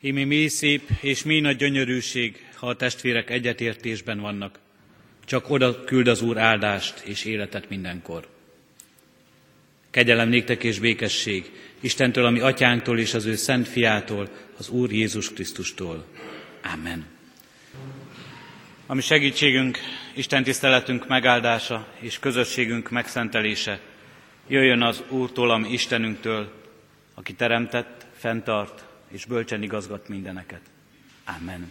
Imi mi szép és mi nagy gyönyörűség, ha a testvérek egyetértésben vannak. Csak oda küld az Úr áldást és életet mindenkor. Kegyelem néktek és békesség Istentől, ami atyánktól és az ő szent fiától, az Úr Jézus Krisztustól. Amen. Ami segítségünk, Isten tiszteletünk megáldása és közösségünk megszentelése jöjjön az Úrtól, ami Istenünktől, aki teremtett, fenntart és bölcsen igazgat mindeneket. Amen.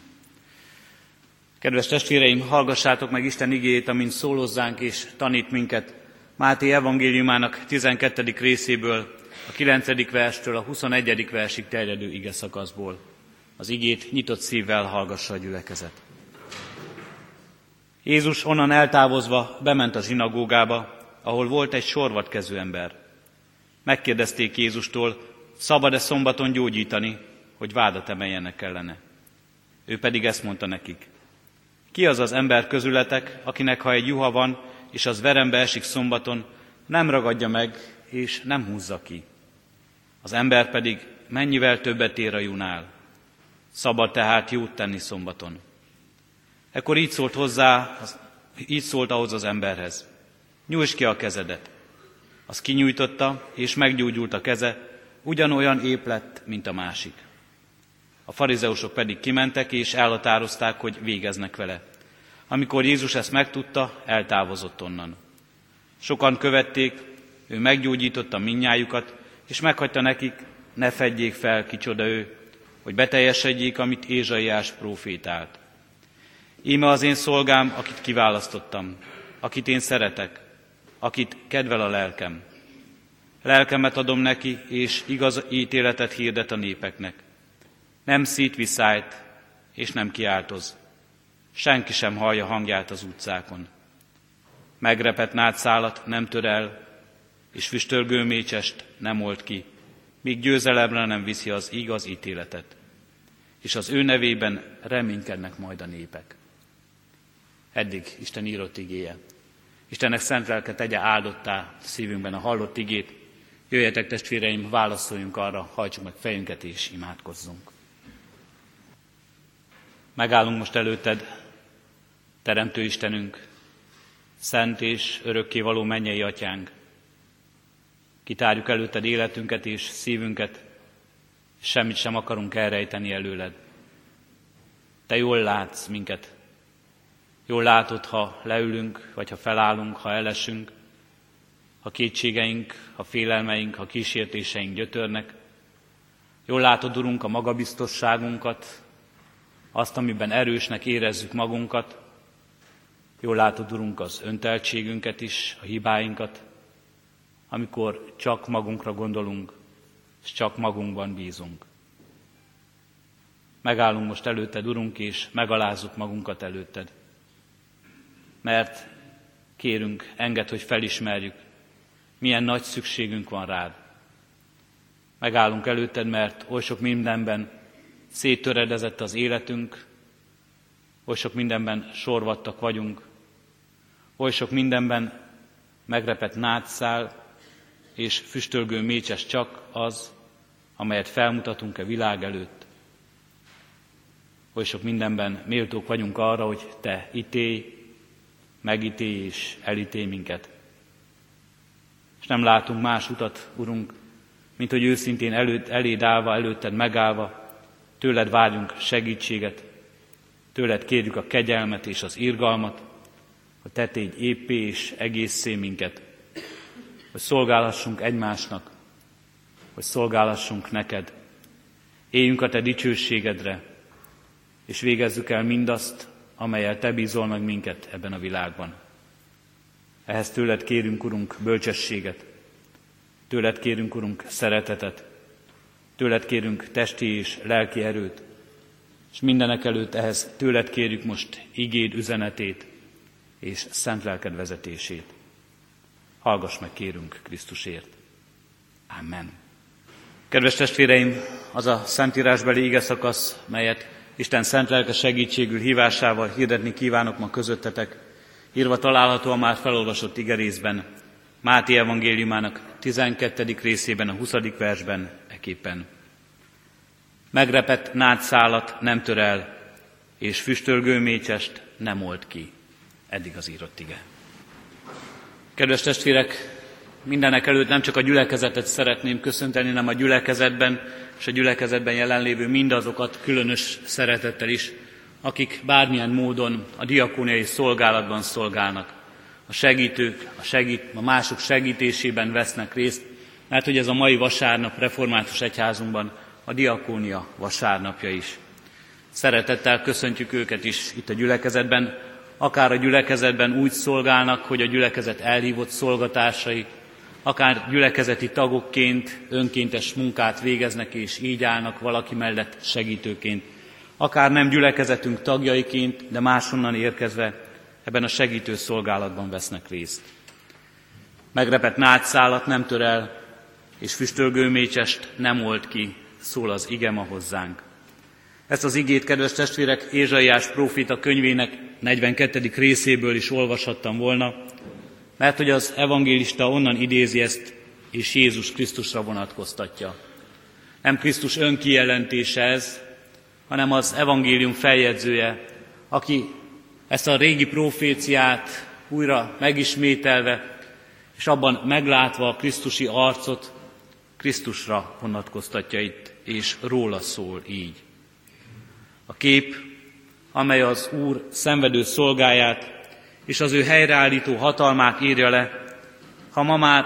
Kedves testvéreim, hallgassátok meg Isten igéjét, amint szólozzánk és tanít minket Máté evangéliumának 12. részéből, a 9. verstől a 21. versig terjedő ige szakaszból. Az igét nyitott szívvel hallgassa a gyülekezet. Jézus onnan eltávozva bement a zsinagógába, ahol volt egy sorvatkező ember. Megkérdezték Jézustól, szabad-e szombaton gyógyítani, hogy vádat emeljenek ellene. Ő pedig ezt mondta nekik. Ki az az ember közületek, akinek ha egy juha van, és az verembe esik szombaton, nem ragadja meg, és nem húzza ki. Az ember pedig mennyivel többet ér a junál. Szabad tehát jót tenni szombaton. Ekkor így szólt hozzá, így szólt ahhoz az emberhez. Nyújts ki a kezedet. Az kinyújtotta, és meggyógyult a keze, ugyanolyan ép lett, mint a másik. A farizeusok pedig kimentek, és elhatározták, hogy végeznek vele. Amikor Jézus ezt megtudta, eltávozott onnan. Sokan követték, ő meggyógyította minnyájukat, és meghagyta nekik, ne fedjék fel, kicsoda ő, hogy beteljesedjék, amit Ézsaiás profétált. Íme az én szolgám, akit kiválasztottam, akit én szeretek, akit kedvel a lelkem. Lelkemet adom neki, és igaz ítéletet hirdet a népeknek. Nem szít viszályt, és nem kiáltoz. Senki sem hallja hangját az utcákon. Megrepett nátszálat nem tör el, és füstölgő mécsest nem old ki, míg győzelemre nem viszi az igaz ítéletet. És az ő nevében reménykednek majd a népek. Eddig Isten írott igéje. Istennek szent lelke tegye áldottá szívünkben a hallott igét. Jöjjetek testvéreim, válaszoljunk arra, hajtsuk meg fejünket és imádkozzunk. Megállunk most előtted, Teremtő Istenünk, szent és örökké való mennyei atyánk. Kitárjuk előtted életünket és szívünket, semmit sem akarunk elrejteni előled. Te jól látsz minket. Jól látod, ha leülünk, vagy ha felállunk, ha elesünk, ha kétségeink, ha félelmeink, ha kísértéseink gyötörnek. Jól látod, Urunk, a magabiztosságunkat, azt, amiben erősnek érezzük magunkat. Jól látod, Urunk, az önteltségünket is, a hibáinkat, amikor csak magunkra gondolunk, és csak magunkban bízunk. Megállunk most előtted, Urunk, és megalázzuk magunkat előtted. Mert kérünk, enged, hogy felismerjük, milyen nagy szükségünk van rád. Megállunk előtted, mert oly sok mindenben széttöredezett az életünk, oly sok mindenben sorvattak vagyunk, oly sok mindenben megrepett nátszál, és füstölgő mécses csak az, amelyet felmutatunk a világ előtt. Oly sok mindenben méltók vagyunk arra, hogy Te ítélj, megítélj és elítélj minket. És nem látunk más utat, Urunk, mint hogy őszintén előtt, eléd állva, előtted megállva, tőled várjunk segítséget, tőled kérjük a kegyelmet és az irgalmat, hogy te tégy és egészé minket, hogy szolgálhassunk egymásnak, hogy szolgálhassunk neked. Éljünk a te dicsőségedre, és végezzük el mindazt, amelyel te bízol meg minket ebben a világban. Ehhez tőled kérünk, Urunk, bölcsességet, tőled kérünk, Urunk, szeretetet, tőled kérünk testi és lelki erőt, és mindenek előtt ehhez tőled kérjük most igéd üzenetét és szent lelked vezetését. Hallgass meg, kérünk Krisztusért. Amen. Kedves testvéreim, az a szentírásbeli ige szakasz, melyet Isten szent lelke segítségül hívásával hirdetni kívánok ma közöttetek, írva található a már felolvasott igerészben, Máté evangéliumának 12. részében, a 20. versben eképpen. megrepett nátszálat nem tör el, és füstölgő mécsest nem old ki. Eddig az írott ige. Kedves testvérek, mindenek előtt nem csak a gyülekezetet szeretném köszönteni, hanem a gyülekezetben és a gyülekezetben jelenlévő mindazokat különös szeretettel is, akik bármilyen módon a diakóniai szolgálatban szolgálnak. A segítők, a, segít, a mások segítésében vesznek részt, mert hogy ez a mai vasárnap református egyházunkban a diakónia vasárnapja is. Szeretettel köszöntjük őket is itt a gyülekezetben, akár a gyülekezetben úgy szolgálnak, hogy a gyülekezet elhívott szolgatásai, akár gyülekezeti tagokként önkéntes munkát végeznek és így állnak valaki mellett segítőként, akár nem gyülekezetünk tagjaiként, de máshonnan érkezve ebben a segítő szolgálatban vesznek részt. Megrepett nátszálat nem tör el, és füstölgő mécsest nem old ki, szól az igema hozzánk. Ezt az igét, kedves testvérek, Ézsaiás prófita könyvének 42. részéből is olvashattam volna, mert hogy az evangélista onnan idézi ezt, és Jézus Krisztusra vonatkoztatja. Nem Krisztus önkijelentése ez, hanem az evangélium feljegyzője, aki ezt a régi proféciát újra megismételve, és abban meglátva a Krisztusi arcot, Krisztusra vonatkoztatja itt, és róla szól így. A kép, amely az Úr szenvedő szolgáját és az ő helyreállító hatalmát írja le, ha ma már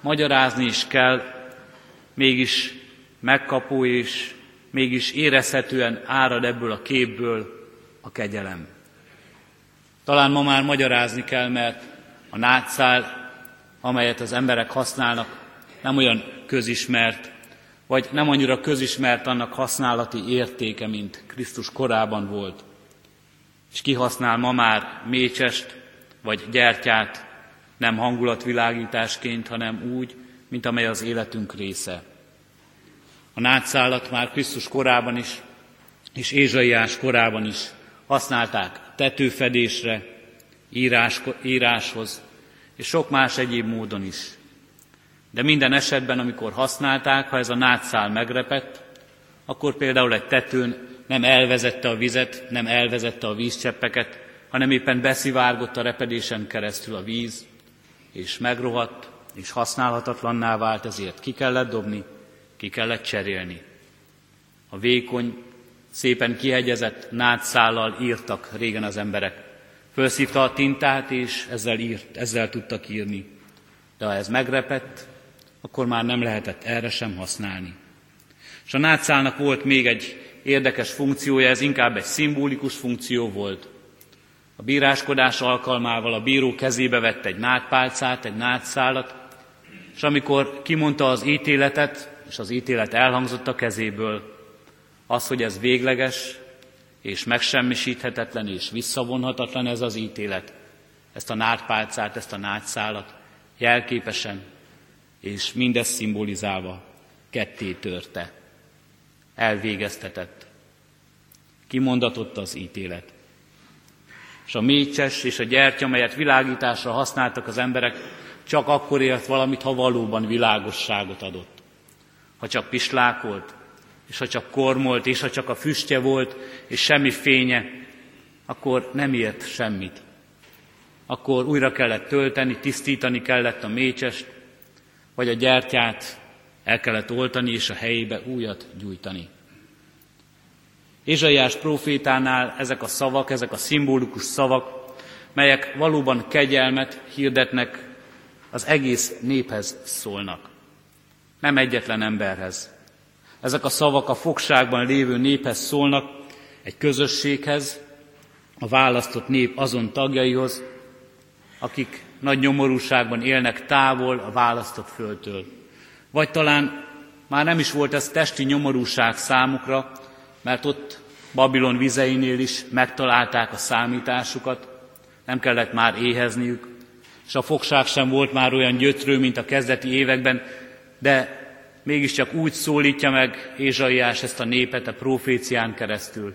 magyarázni is kell, mégis megkapó és mégis érezhetően árad ebből a képből a kegyelem. Talán ma már magyarázni kell, mert a nátszál, amelyet az emberek használnak, nem olyan közismert, vagy nem annyira közismert annak használati értéke, mint Krisztus korában volt. És kihasznál ma már mécsest, vagy gyertyát, nem hangulatvilágításként, hanem úgy, mint amely az életünk része. A nátszállat már Krisztus korában is, és Ézsaiás korában is használták tetőfedésre, írás, íráshoz, és sok más egyéb módon is. De minden esetben, amikor használták, ha ez a nátszál megrepett, akkor például egy tetőn nem elvezette a vizet, nem elvezette a vízcseppeket, hanem éppen beszivárgott a repedésen keresztül a víz, és megrohadt, és használhatatlanná vált, ezért ki kellett dobni, ki kellett cserélni. A vékony, szépen kihegyezett nátszállal írtak régen az emberek. Fölszívta a tintát, és ezzel, írt, ezzel tudtak írni. De ha ez megrepett, akkor már nem lehetett erre sem használni. És a nátszálnak volt még egy érdekes funkciója, ez inkább egy szimbolikus funkció volt. A bíráskodás alkalmával a bíró kezébe vett egy nátpálcát, egy nátszálat, és amikor kimondta az ítéletet, és az ítélet elhangzott a kezéből, az, hogy ez végleges, és megsemmisíthetetlen, és visszavonhatatlan ez az ítélet, ezt a nátpálcát, ezt a nátszálat jelképesen, és mindezt szimbolizálva ketté törte. Elvégeztetett. Kimondatott az ítélet. És a mécses és a gyertya, amelyet világításra használtak az emberek, csak akkor élt valamit, ha valóban világosságot adott. Ha csak pislákolt, és ha csak kormolt, és ha csak a füstje volt, és semmi fénye, akkor nem ért semmit. Akkor újra kellett tölteni, tisztítani kellett a mécsest, vagy a gyertyát el kellett oltani, és a helyébe újat gyújtani. Ézsaiás profétánál ezek a szavak, ezek a szimbolikus szavak, melyek valóban kegyelmet hirdetnek, az egész néphez szólnak. Nem egyetlen emberhez. Ezek a szavak a fogságban lévő néphez szólnak, egy közösséghez, a választott nép azon tagjaihoz, akik nagy nyomorúságban élnek távol a választott földtől. Vagy talán már nem is volt ez testi nyomorúság számukra, mert ott Babilon vizeinél is megtalálták a számításukat, nem kellett már éhezniük, és a fogság sem volt már olyan gyötrő, mint a kezdeti években, de mégiscsak úgy szólítja meg Ézsaiás ezt a népet a profécián keresztül,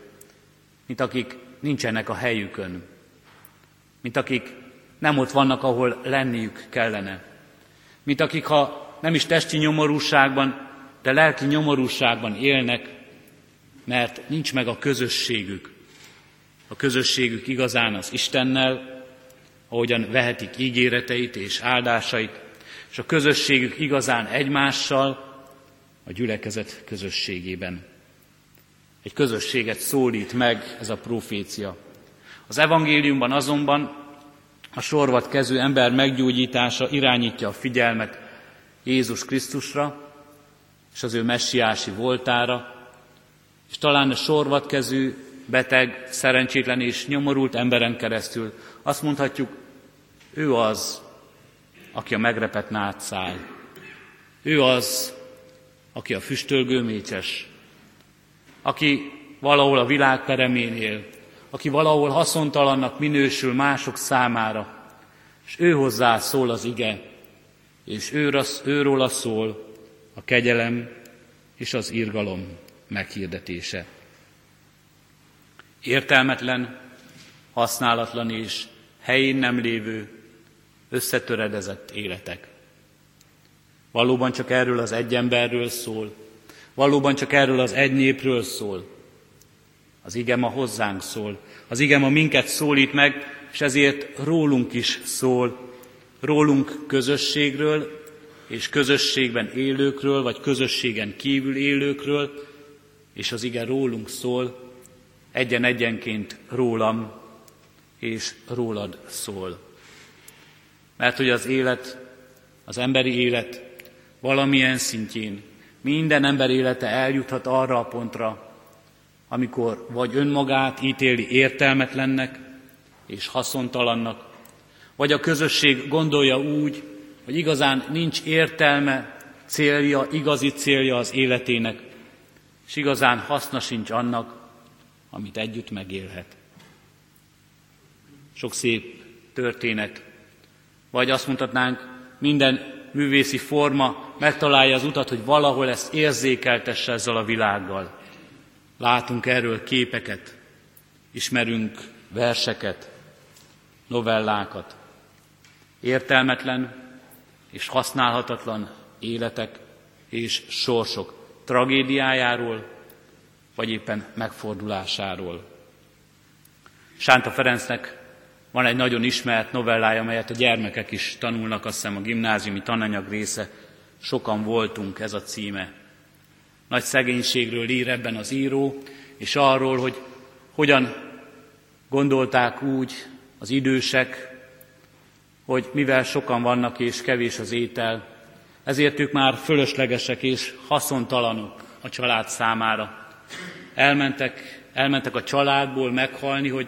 mint akik nincsenek a helyükön, mint akik nem ott vannak, ahol lenniük kellene, mint akik, ha nem is testi nyomorúságban, de lelki nyomorúságban élnek, mert nincs meg a közösségük. A közösségük igazán az Istennel, ahogyan vehetik ígéreteit és áldásait, és a közösségük igazán egymással, a gyülekezet közösségében. Egy közösséget szólít meg ez a profécia. Az evangéliumban azonban a sorvat kezű ember meggyógyítása irányítja a figyelmet Jézus Krisztusra és az ő messiási voltára, és talán a sorvat kezű beteg, szerencsétlen és nyomorult emberen keresztül azt mondhatjuk, ő az, aki a megrepett nátszál. Ő az, aki a füstölgő mécses, aki valahol a világ peremén aki valahol haszontalannak minősül mások számára, és ő hozzá szól az ige, és ő, őróla szól a kegyelem és az irgalom meghirdetése. Értelmetlen, használatlan és helyén nem lévő, összetöredezett életek. Valóban csak erről az egy emberről szól, valóban csak erről az egy népről szól. Az igem a hozzánk szól, az igem a minket szólít meg, és ezért rólunk is szól, rólunk közösségről, és közösségben élőkről, vagy közösségen kívül élőkről, és az ige rólunk szól, egyen-egyenként rólam, és rólad szól. Mert hogy az élet, az emberi élet valamilyen szintjén minden ember élete eljuthat arra a pontra, amikor vagy önmagát ítéli értelmetlennek és haszontalannak, vagy a közösség gondolja úgy, hogy igazán nincs értelme, célja, igazi célja az életének, és igazán haszna sincs annak, amit együtt megélhet. Sok szép történet, vagy azt mondhatnánk, minden művészi forma megtalálja az utat, hogy valahol ezt érzékeltesse ezzel a világgal. Látunk erről képeket, ismerünk verseket, novellákat. Értelmetlen és használhatatlan életek és sorsok tragédiájáról, vagy éppen megfordulásáról. Sánta Ferencnek van egy nagyon ismert novellája, amelyet a gyermekek is tanulnak, azt hiszem a gimnáziumi tananyag része. Sokan voltunk, ez a címe. Nagy szegénységről ír ebben az író, és arról, hogy hogyan gondolták úgy az idősek, hogy mivel sokan vannak és kevés az étel, ezért ők már fölöslegesek és haszontalanok a család számára. Elmentek, elmentek a családból meghalni, hogy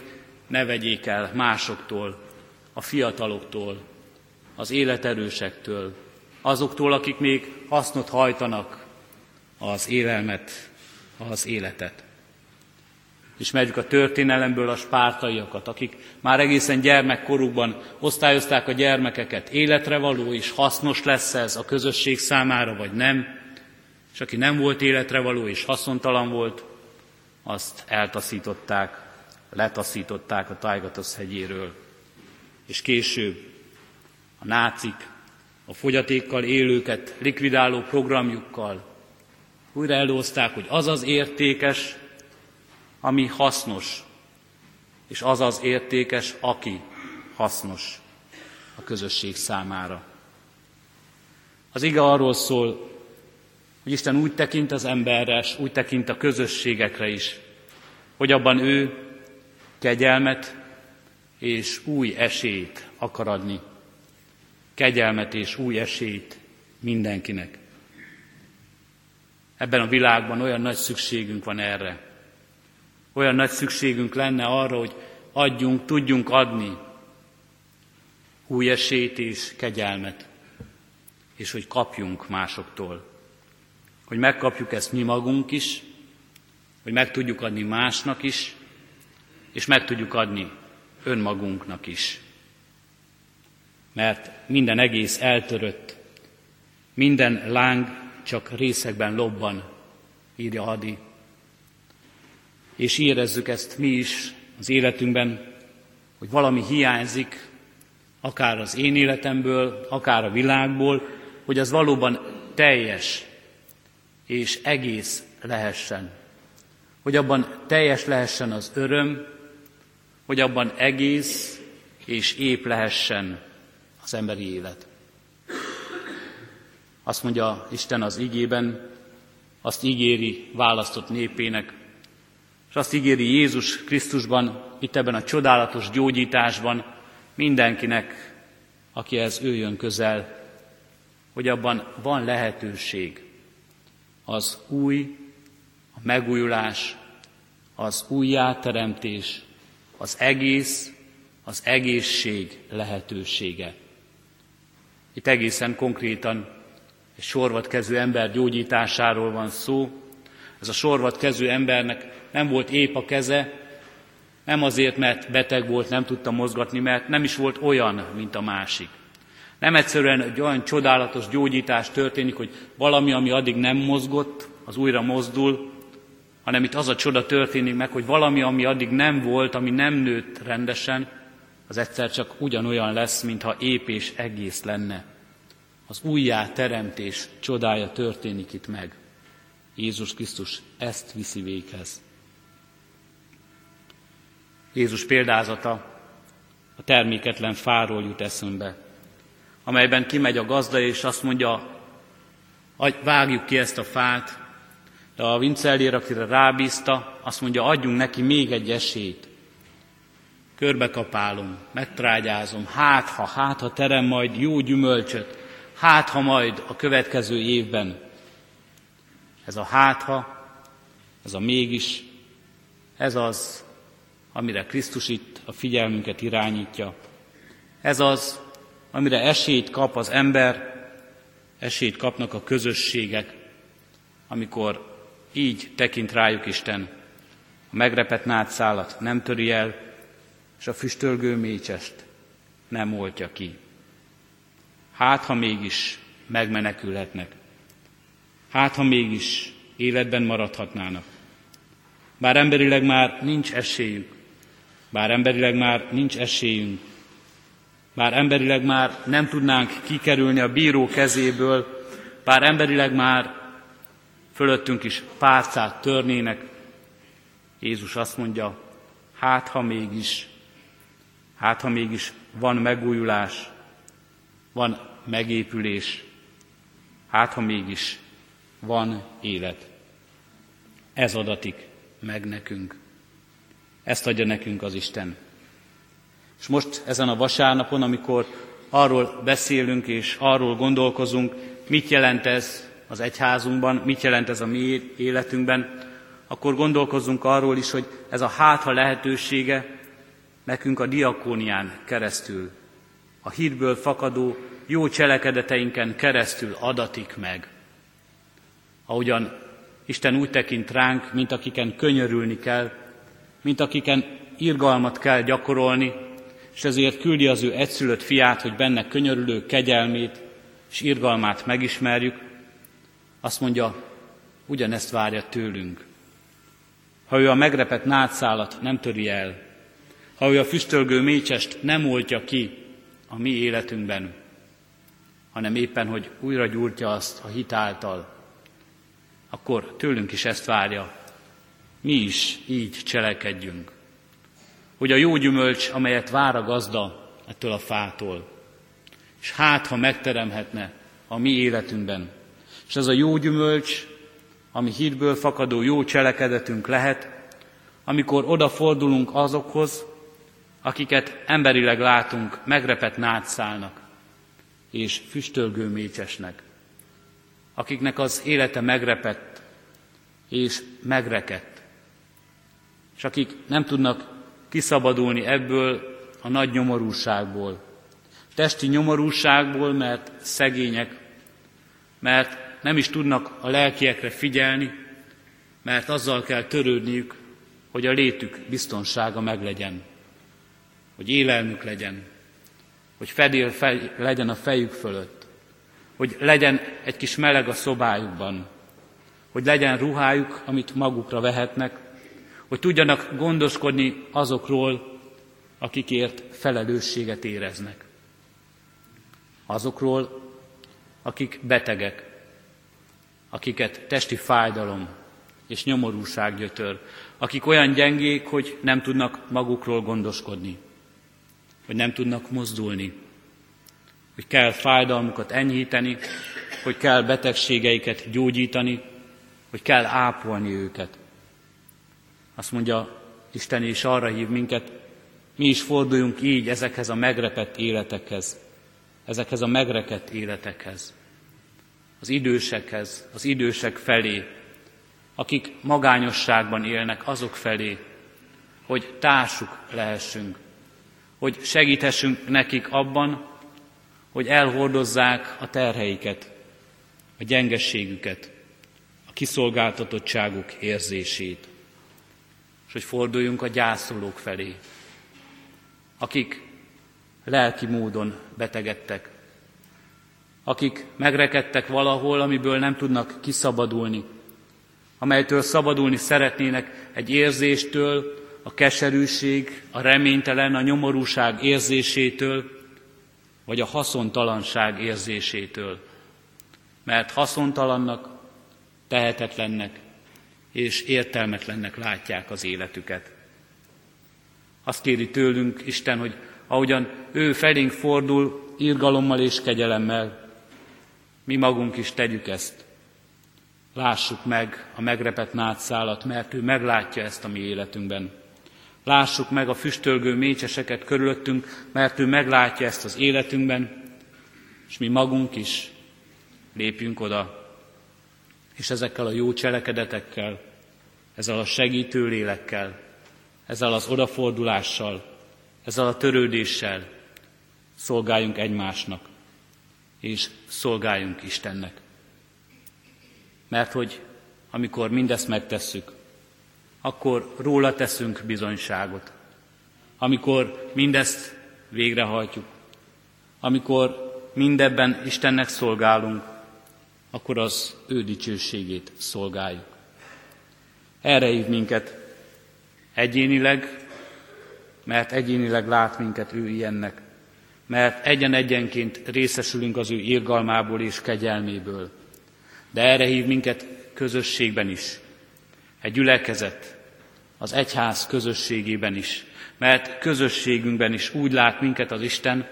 ne vegyék el másoktól, a fiataloktól, az életerősektől, azoktól, akik még hasznot hajtanak az élelmet, az életet. Ismerjük a történelemből a spártaiakat, akik már egészen gyermekkorukban osztályozták a gyermekeket, életre való és hasznos lesz ez a közösség számára, vagy nem, és aki nem volt életre való és haszontalan volt, azt eltaszították letaszították a Tájgatosz hegyéről. És később a nácik a fogyatékkal élőket likvidáló programjukkal újra előhozták, hogy az az értékes, ami hasznos, és az az értékes, aki hasznos a közösség számára. Az ige arról szól, hogy Isten úgy tekint az emberre, és úgy tekint a közösségekre is, hogy abban ő kegyelmet és új esélyt akar adni. Kegyelmet és új esélyt mindenkinek. Ebben a világban olyan nagy szükségünk van erre. Olyan nagy szükségünk lenne arra, hogy adjunk, tudjunk adni új esélyt és kegyelmet, és hogy kapjunk másoktól. Hogy megkapjuk ezt mi magunk is, hogy meg tudjuk adni másnak is, és meg tudjuk adni önmagunknak is. Mert minden egész eltörött, minden láng csak részekben lobban, írja Hadi. És érezzük ezt mi is az életünkben, hogy valami hiányzik, akár az én életemből, akár a világból, hogy az valóban teljes és egész lehessen hogy abban teljes lehessen az öröm, hogy abban egész és ép lehessen az emberi élet. Azt mondja Isten az igében, azt ígéri választott népének, és azt ígéri Jézus Krisztusban, itt ebben a csodálatos gyógyításban mindenkinek, akihez ő jön közel, hogy abban van lehetőség az új, a megújulás, az újjáteremtés, az egész, az egészség lehetősége. Itt egészen konkrétan egy sorvatkező ember gyógyításáról van szó. Ez a sorvatkező embernek nem volt épp a keze, nem azért, mert beteg volt, nem tudta mozgatni, mert nem is volt olyan, mint a másik. Nem egyszerűen egy olyan csodálatos gyógyítás történik, hogy valami, ami addig nem mozgott, az újra mozdul, hanem itt az a csoda történik meg, hogy valami, ami addig nem volt, ami nem nőtt rendesen, az egyszer csak ugyanolyan lesz, mintha ép és egész lenne. Az újjá teremtés csodája történik itt meg. Jézus Krisztus ezt viszi véghez. Jézus példázata a terméketlen fáról jut eszünkbe, amelyben kimegy a gazda, és azt mondja, vágjuk ki ezt a fát, de a vincellér, akire rábízta, azt mondja, adjunk neki még egy esélyt. Körbekapálom, megtrágyázom, hát ha, hát ha terem majd jó gyümölcsöt, hát ha majd a következő évben. Ez a hát ha, ez a mégis, ez az, amire Krisztus itt a figyelmünket irányítja. Ez az, amire esélyt kap az ember, esélyt kapnak a közösségek, amikor így tekint rájuk Isten. A megrepett nátszálat nem töri el, és a füstölgő mécsest nem oltja ki. Hát, ha mégis megmenekülhetnek. Hát, ha mégis életben maradhatnának. Bár emberileg már nincs esélyük, bár emberileg már nincs esélyünk, bár emberileg már nem tudnánk kikerülni a bíró kezéből, bár emberileg már fölöttünk is párcát törnének, Jézus azt mondja, hát ha mégis, hát ha mégis van megújulás, van megépülés, hát ha mégis van élet. Ez adatik meg nekünk. Ezt adja nekünk az Isten. És most ezen a vasárnapon, amikor arról beszélünk és arról gondolkozunk, mit jelent ez az egyházunkban, mit jelent ez a mi életünkben, akkor gondolkozzunk arról is, hogy ez a hátha lehetősége nekünk a diakónián keresztül, a hídből fakadó jó cselekedeteinken keresztül adatik meg. Ahogyan Isten úgy tekint ránk, mint akiken könyörülni kell, mint akiken irgalmat kell gyakorolni, és ezért küldi az ő egyszülött fiát, hogy benne könyörülő kegyelmét és irgalmát megismerjük, azt mondja, ugyanezt várja tőlünk. Ha ő a megrepett nátszálat nem töri el, ha ő a füstölgő mécsest nem oltja ki a mi életünkben, hanem éppen, hogy újra gyúrtja azt a hitáltal, akkor tőlünk is ezt várja. Mi is így cselekedjünk. Hogy a jó gyümölcs, amelyet vár a gazda ettől a fától, és hát, ha megteremhetne a mi életünkben, és ez a jó gyümölcs, ami hitből fakadó jó cselekedetünk lehet, amikor odafordulunk azokhoz, akiket emberileg látunk, megrepet nátszálnak és füstölgő mécsesnek, akiknek az élete megrepett és megrekedt, és akik nem tudnak kiszabadulni ebből a nagy nyomorúságból, testi nyomorúságból, mert szegények, mert nem is tudnak a lelkiekre figyelni, mert azzal kell törődniük, hogy a létük biztonsága meglegyen, hogy élelmük legyen, hogy fedél fej, legyen a fejük fölött, hogy legyen egy kis meleg a szobájukban, hogy legyen ruhájuk, amit magukra vehetnek, hogy tudjanak gondoskodni azokról, akikért felelősséget éreznek. Azokról, akik betegek, akiket testi fájdalom és nyomorúság gyötör, akik olyan gyengék, hogy nem tudnak magukról gondoskodni, hogy nem tudnak mozdulni, hogy kell fájdalmukat enyhíteni, hogy kell betegségeiket gyógyítani, hogy kell ápolni őket. Azt mondja Isten is arra hív minket, mi is forduljunk így ezekhez a megrepett életekhez, ezekhez a megrekedt életekhez, az idősekhez, az idősek felé, akik magányosságban élnek, azok felé, hogy társuk lehessünk, hogy segíthessünk nekik abban, hogy elhordozzák a terheiket, a gyengességüket, a kiszolgáltatottságuk érzését, és hogy forduljunk a gyászolók felé, akik lelki módon betegedtek, akik megrekedtek valahol, amiből nem tudnak kiszabadulni, amelytől szabadulni szeretnének egy érzéstől, a keserűség, a reménytelen, a nyomorúság érzésétől, vagy a haszontalanság érzésétől. Mert haszontalannak, tehetetlennek és értelmetlennek látják az életüket. Azt kéri tőlünk Isten, hogy ahogyan ő felénk fordul irgalommal és kegyelemmel, mi magunk is tegyük ezt. Lássuk meg a megrepett nátszálat, mert ő meglátja ezt a mi életünkben. Lássuk meg a füstölgő mécseseket körülöttünk, mert ő meglátja ezt az életünkben, és mi magunk is lépjünk oda, és ezekkel a jó cselekedetekkel, ezzel a segítő lélekkel, ezzel az odafordulással, ezzel a törődéssel szolgáljunk egymásnak, és szolgáljunk Istennek. Mert hogy amikor mindezt megtesszük, akkor róla teszünk bizonyságot. Amikor mindezt végrehajtjuk, amikor mindebben Istennek szolgálunk, akkor az ő dicsőségét szolgáljuk. Erre hív minket egyénileg, mert egyénileg lát minket ő ilyennek, mert egyen-egyenként részesülünk az ő irgalmából és kegyelméből. De erre hív minket közösségben is, egy gyülekezet, az egyház közösségében is, mert közösségünkben is úgy lát minket az Isten,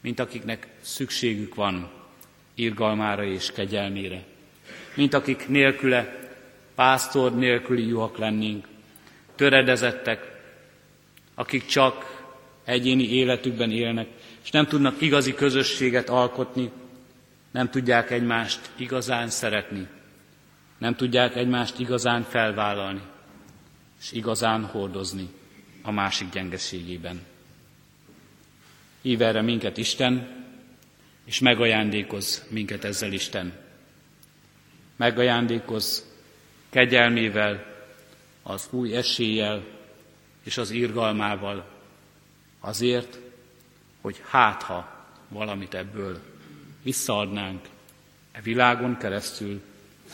mint akiknek szükségük van irgalmára és kegyelmére, mint akik nélküle, pásztor nélküli juhak lennénk, töredezettek, akik csak egyéni életükben élnek, és nem tudnak igazi közösséget alkotni, nem tudják egymást igazán szeretni, nem tudják egymást igazán felvállalni, és igazán hordozni a másik gyengeségében. Hív erre minket Isten, és megajándékoz minket ezzel Isten. Megajándékoz kegyelmével, az új eséllyel és az irgalmával azért, hogy hát ha valamit ebből visszaadnánk e világon keresztül,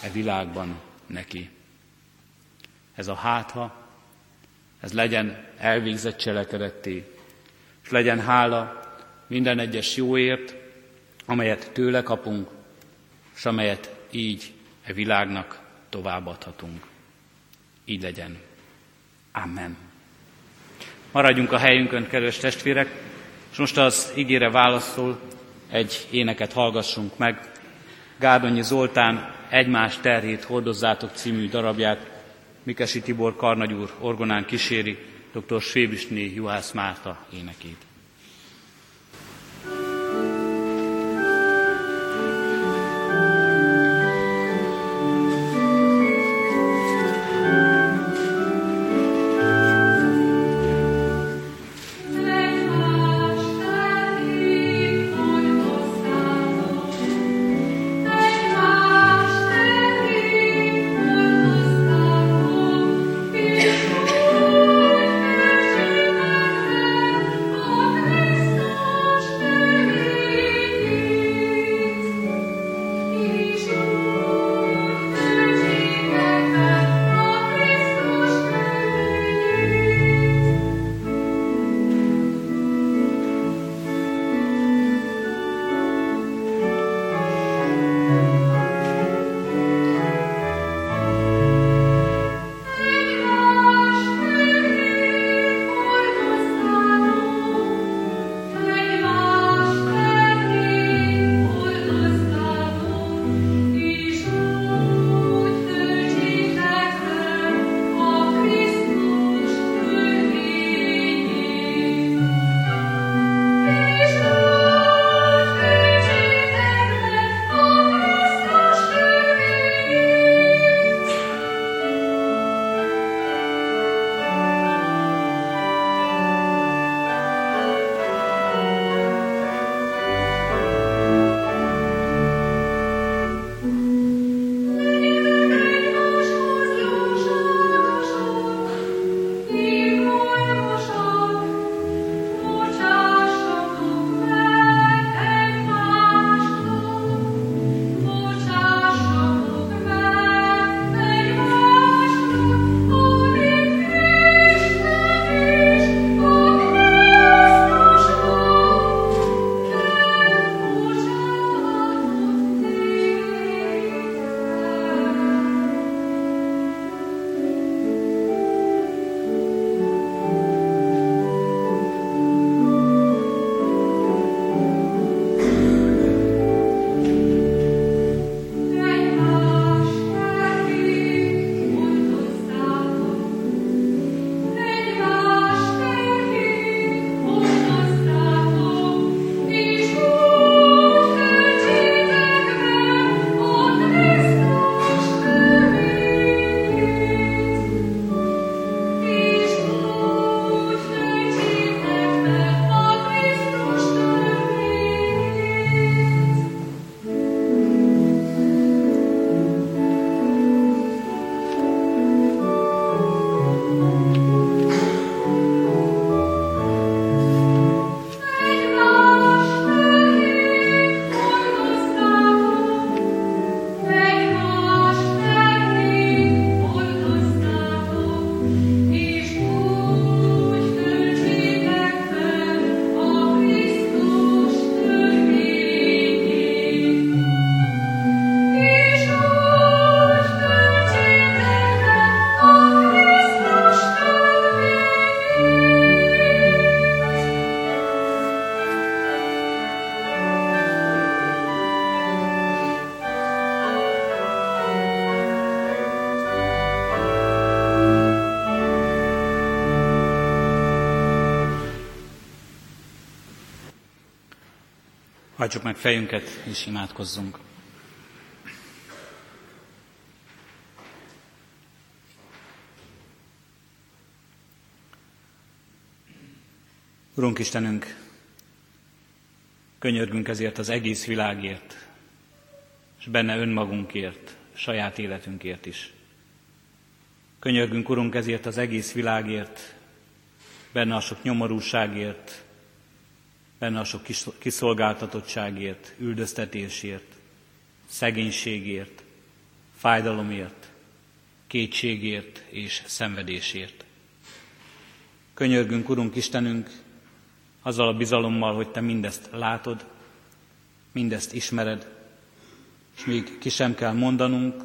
e világban neki. Ez a hátha, ez legyen elvégzett cselekedetté, és legyen hála minden egyes jóért, amelyet tőle kapunk, és amelyet így e világnak továbbadhatunk. Így legyen. Amen. Maradjunk a helyünkön, kedves testvérek, és most az ígére válaszol egy éneket hallgassunk meg. Gárdonyi Zoltán Egymás terhét hordozzátok című darabját Mikesi Tibor Karnagyúr orgonán kíséri, dr. Svébisné Juhász Márta énekét. Hagyjuk meg fejünket, és imádkozzunk. Urunk Istenünk, könyörgünk ezért az egész világért, és benne önmagunkért, saját életünkért is. Könyörgünk, Urunk, ezért az egész világért, benne a sok nyomorúságért, benne a sok kiszolgáltatottságért, üldöztetésért, szegénységért, fájdalomért, kétségért és szenvedésért. Könyörgünk, Urunk Istenünk, azzal a bizalommal, hogy Te mindezt látod, mindezt ismered, és még ki sem kell mondanunk,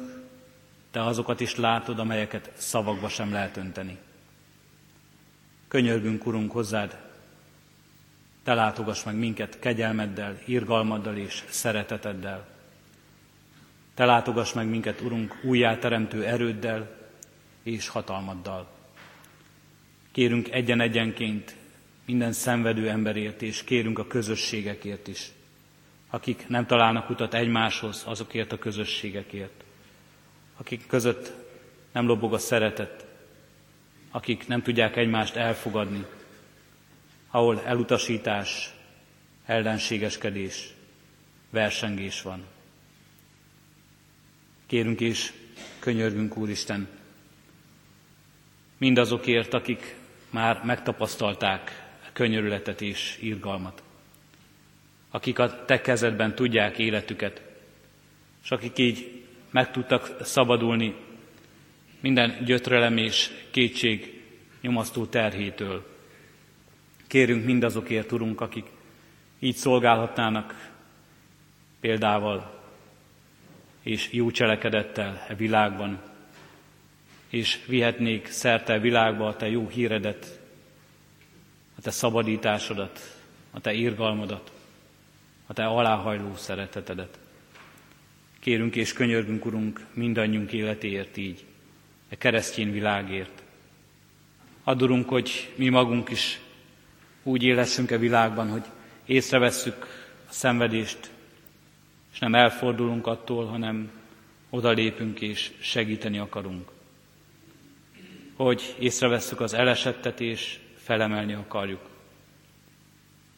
Te azokat is látod, amelyeket szavakba sem lehet önteni. Könyörgünk, Urunk, hozzád, Te látogass meg minket kegyelmeddel, irgalmaddal és szereteteddel. Te látogass meg minket, Urunk, újjáteremtő erőddel és hatalmaddal. Kérünk egyen-egyenként minden szenvedő emberért, és kérünk a közösségekért is, akik nem találnak utat egymáshoz, azokért a közösségekért, akik között nem lobog a szeretet, akik nem tudják egymást elfogadni, ahol elutasítás, ellenségeskedés, versengés van. Kérünk és könyörgünk, Úristen, mindazokért, akik már megtapasztalták könyörületet és irgalmat. Akik a te kezedben tudják életüket, és akik így meg tudtak szabadulni minden gyötrelem és kétség nyomasztó terhétől. Kérünk mindazokért, Urunk, akik így szolgálhatnának példával és jó cselekedettel e világban, és vihetnék szerte a világba a Te jó híredet, a Te szabadításodat, a Te irgalmadat, a Te aláhajló szeretetedet. Kérünk és könyörgünk, Urunk, mindannyiunk életéért így, a keresztény világért. Adurunk, hogy mi magunk is úgy élessünk a világban, hogy észrevesszük a szenvedést, és nem elfordulunk attól, hanem odalépünk és segíteni akarunk. Hogy észrevesszük az elesettet és felemelni akarjuk,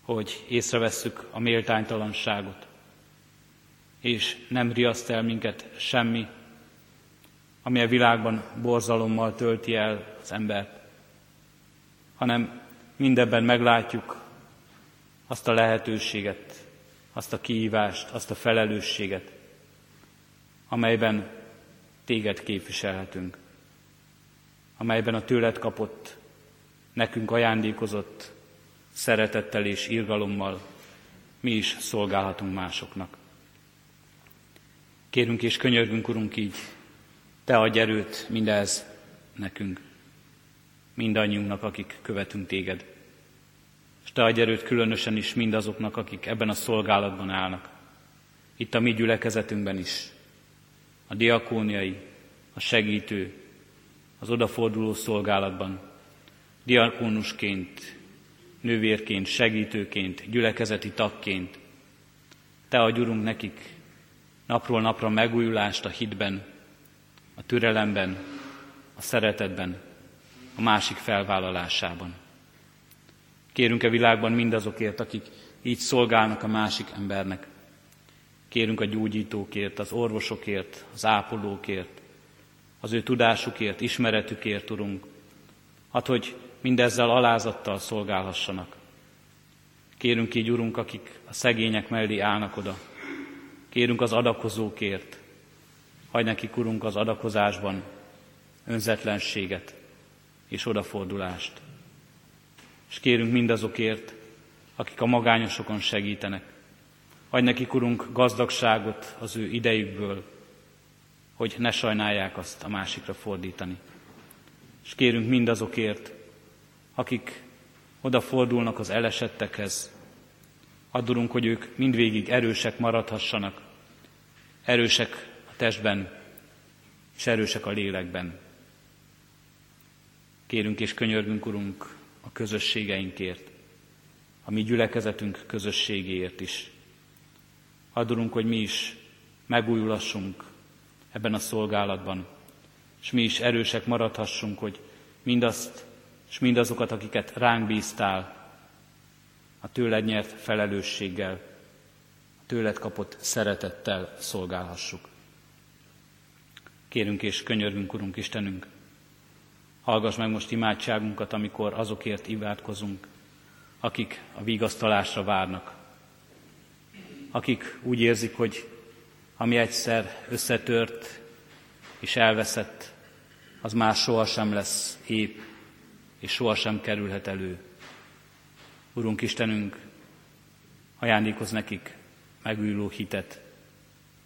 hogy észrevesszük a méltánytalanságot, és nem riaszt el minket semmi, ami a világban borzalommal tölti el az embert, hanem mindebben meglátjuk azt a lehetőséget, azt a kihívást, azt a felelősséget, amelyben téged képviselhetünk, amelyben a tőled kapott nekünk ajándékozott szeretettel és irgalommal mi is szolgálhatunk másoknak. Kérünk és könyörgünk, Urunk, így, Te adj erőt mindez nekünk, mindannyiunknak, akik követünk Téged. És Te adj erőt különösen is mindazoknak, akik ebben a szolgálatban állnak. Itt a mi gyülekezetünkben is. A diakóniai, a segítő, az odaforduló szolgálatban, diakónusként, nővérként, segítőként, gyülekezeti tagként. Te adj, Urunk, nekik napról napra megújulást a hitben, a türelemben, a szeretetben, a másik felvállalásában. Kérünk a világban mindazokért, akik így szolgálnak a másik embernek. Kérünk a gyógyítókért, az orvosokért, az ápolókért, az ő tudásukért, ismeretükért, Urunk. Hát, hogy mindezzel alázattal szolgálhassanak. Kérünk így, Urunk, akik a szegények mellé állnak oda. Kérünk az adakozókért. Hagy nekik, Urunk, az adakozásban önzetlenséget és odafordulást. És kérünk mindazokért, akik a magányosokon segítenek. Hagy nekik, Urunk, gazdagságot az ő idejükből, hogy ne sajnálják azt a másikra fordítani. És kérünk mindazokért, akik odafordulnak az elesettekhez. Adurunk, hogy ők mindvégig erősek maradhassanak, erősek a testben, és erősek a lélekben. Kérünk és könyörgünk, Urunk, a közösségeinkért, a mi gyülekezetünk közösségéért is. Adulunk, hogy mi is megújulassunk ebben a szolgálatban, és mi is erősek maradhassunk, hogy mindazt és mindazokat, akiket ránk bíztál, a tőled nyert felelősséggel, a tőled kapott szeretettel szolgálhassuk. Kérünk és könyörgünk, Urunk Istenünk, hallgass meg most imádságunkat, amikor azokért imádkozunk, akik a vigasztalásra várnak, akik úgy érzik, hogy ami egyszer összetört és elveszett, az már sohasem lesz épp, és sohasem kerülhet elő. Urunk Istenünk, ajándékoz nekik megújuló hitet,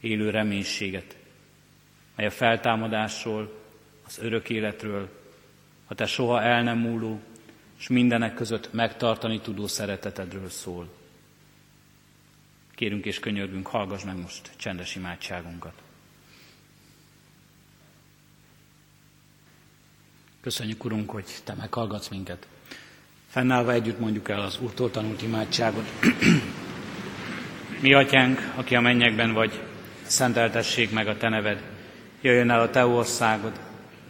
élő reménységet, mely a feltámadásról, az örök életről, a te soha el nem múló, és mindenek között megtartani tudó szeretetedről szól. Kérünk és könyörgünk, hallgass meg most csendes imádságunkat. Köszönjük, Urunk, hogy Te meghallgatsz minket. Fennállva együtt mondjuk el az Úrtól tanult imádságot. Mi, Atyánk, aki a mennyekben vagy, szenteltessék meg a Te neved. Jöjjön el a Te országod,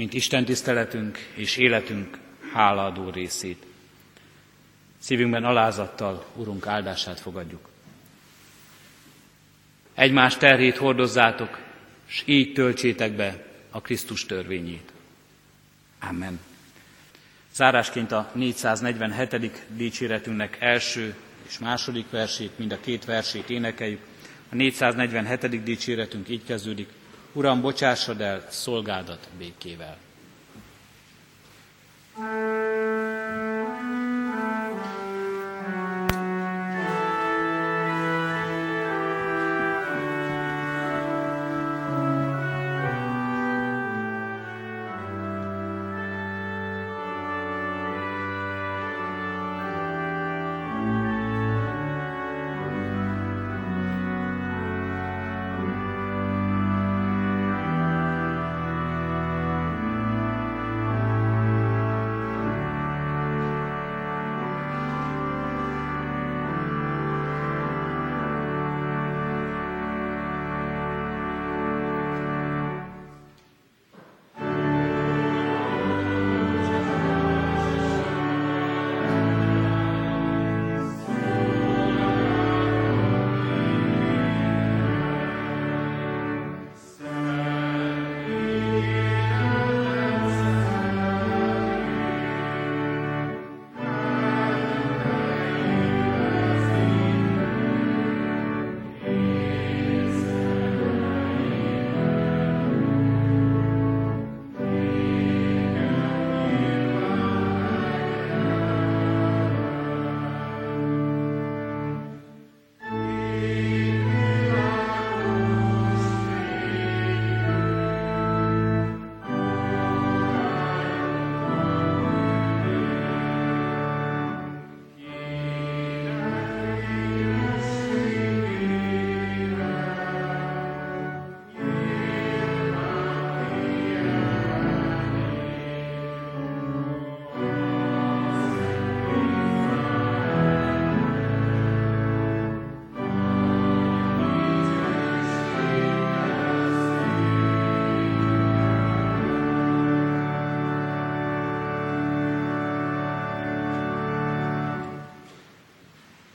mint Isten tiszteletünk és életünk hálaadó részét. Szívünkben alázattal Urunk áldását fogadjuk. Egymás terhét hordozzátok, s így töltsétek be a Krisztus törvényét. Amen. Zárásként a 447. dicséretünknek első és második versét, mind a két versét énekeljük. A 447. dicséretünk így kezdődik. Uram, bocsássad el szolgádat békével.